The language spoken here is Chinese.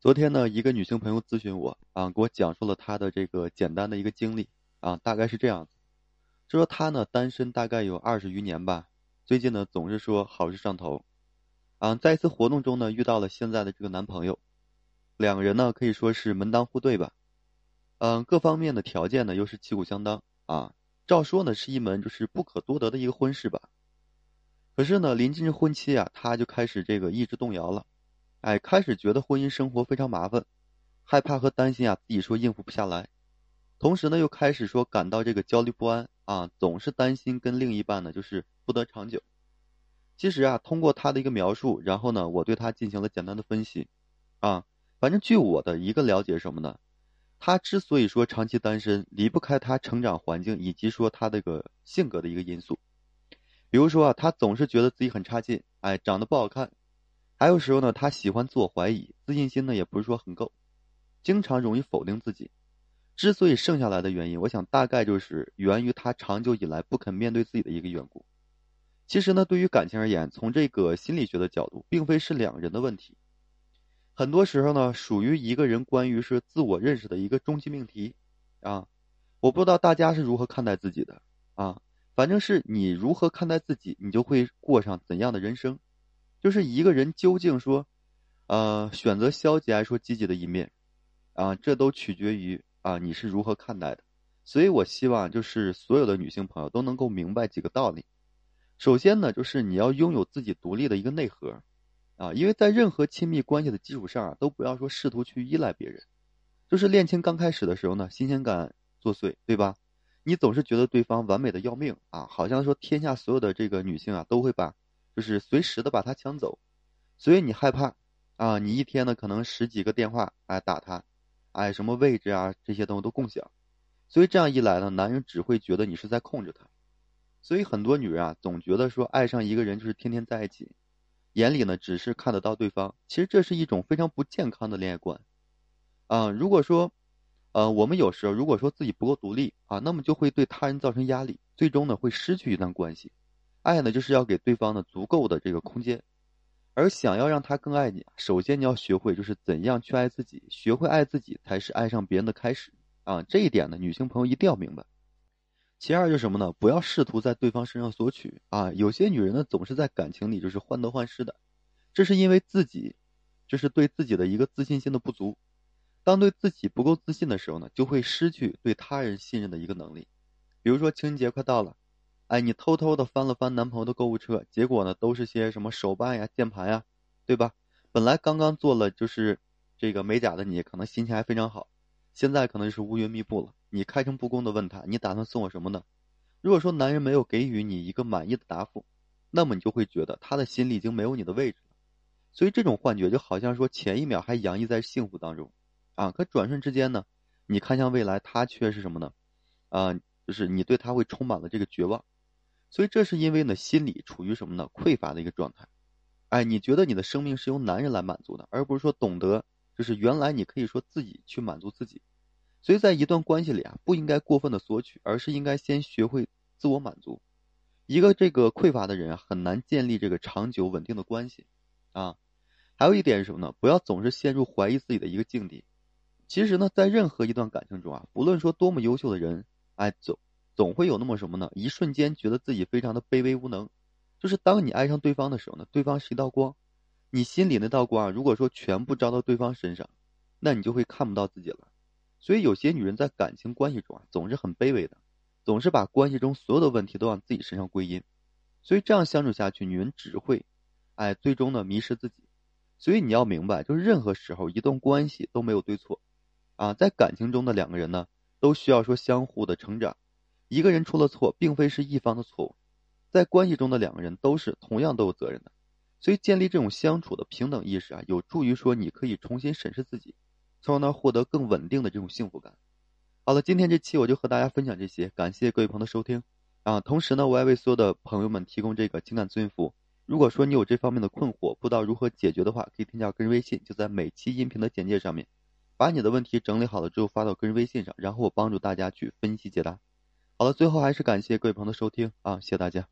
昨天呢，一个女性朋友咨询我啊，给我讲述了她的这个简单的一个经历啊，大概是这样子。就说她呢单身大概有二十余年吧，最近呢总是说好事上头，啊，在一次活动中呢遇到了现在的这个男朋友，两个人呢可以说是门当户对吧，嗯，各方面的条件呢又是旗鼓相当啊，照说呢是一门就是不可多得的一个婚事吧。可是呢临近婚期啊，她就开始这个意志动摇了。哎，开始觉得婚姻生活非常麻烦，害怕和担心啊，自己说应付不下来，同时呢，又开始说感到这个焦虑不安啊，总是担心跟另一半呢就是不得长久。其实啊，通过他的一个描述，然后呢，我对他进行了简单的分析，啊，反正据我的一个了解什么呢？他之所以说长期单身，离不开他成长环境以及说他这个性格的一个因素，比如说啊，他总是觉得自己很差劲，哎，长得不好看。还有时候呢，他喜欢自我怀疑，自信心呢也不是说很够，经常容易否定自己。之所以剩下来的原因，我想大概就是源于他长久以来不肯面对自己的一个缘故。其实呢，对于感情而言，从这个心理学的角度，并非是两个人的问题，很多时候呢，属于一个人关于是自我认识的一个终极命题啊。我不知道大家是如何看待自己的啊，反正是你如何看待自己，你就会过上怎样的人生。就是一个人究竟说，呃，选择消极还是说积极的一面，啊，这都取决于啊你是如何看待的。所以我希望就是所有的女性朋友都能够明白几个道理。首先呢，就是你要拥有自己独立的一个内核，啊，因为在任何亲密关系的基础上啊，都不要说试图去依赖别人。就是恋情刚开始的时候呢，新鲜感作祟，对吧？你总是觉得对方完美的要命啊，好像说天下所有的这个女性啊都会把。就是随时的把他抢走，所以你害怕啊！你一天呢可能十几个电话哎打他，哎什么位置啊这些东西都共享，所以这样一来呢，男人只会觉得你是在控制他，所以很多女人啊总觉得说爱上一个人就是天天在一起，眼里呢只是看得到对方，其实这是一种非常不健康的恋爱观啊！如果说呃我们有时候如果说自己不够独立啊，那么就会对他人造成压力，最终呢会失去一段关系。爱呢，就是要给对方呢足够的这个空间，而想要让他更爱你，首先你要学会就是怎样去爱自己，学会爱自己才是爱上别人的开始啊！这一点呢，女性朋友一定要明白。其二就是什么呢？不要试图在对方身上索取啊！有些女人呢，总是在感情里就是患得患失的，这是因为自己就是对自己的一个自信心的不足。当对自己不够自信的时候呢，就会失去对他人信任的一个能力。比如说情人节快到了。哎，你偷偷的翻了翻男朋友的购物车，结果呢，都是些什么手办呀、键盘呀，对吧？本来刚刚做了就是这个美甲的你，可能心情还非常好，现在可能就是乌云密布了。你开诚布公的问他，你打算送我什么呢？如果说男人没有给予你一个满意的答复，那么你就会觉得他的心里已经没有你的位置了。所以这种幻觉就好像说前一秒还洋溢在幸福当中，啊，可转瞬之间呢，你看向未来，他却是什么呢？啊，就是你对他会充满了这个绝望。所以这是因为呢，心理处于什么呢？匮乏的一个状态。哎，你觉得你的生命是由男人来满足的，而不是说懂得，就是原来你可以说自己去满足自己。所以在一段关系里啊，不应该过分的索取，而是应该先学会自我满足。一个这个匮乏的人啊，很难建立这个长久稳定的关系啊。还有一点是什么呢？不要总是陷入怀疑自己的一个境地。其实呢，在任何一段感情中啊，不论说多么优秀的人，哎，走。总会有那么什么呢？一瞬间觉得自己非常的卑微无能，就是当你爱上对方的时候呢，对方是一道光，你心里那道光如果说全部照到对方身上，那你就会看不到自己了。所以有些女人在感情关系中啊，总是很卑微的，总是把关系中所有的问题都往自己身上归因，所以这样相处下去，女人只会，哎，最终呢迷失自己。所以你要明白，就是任何时候一段关系都没有对错，啊，在感情中的两个人呢，都需要说相互的成长。一个人出了错，并非是一方的错误，在关系中的两个人都是同样都有责任的，所以建立这种相处的平等意识啊，有助于说你可以重新审视自己，从而呢获得更稳定的这种幸福感。好了，今天这期我就和大家分享这些，感谢各位朋友的收听啊！同时呢，我也为所有的朋友们提供这个情感咨询服务。如果说你有这方面的困惑，不知道如何解决的话，可以添加个人微信，就在每期音频的简介上面，把你的问题整理好了之后发到个人微信上，然后我帮助大家去分析解答。好了，最后还是感谢各位朋友的收听啊，谢谢大家。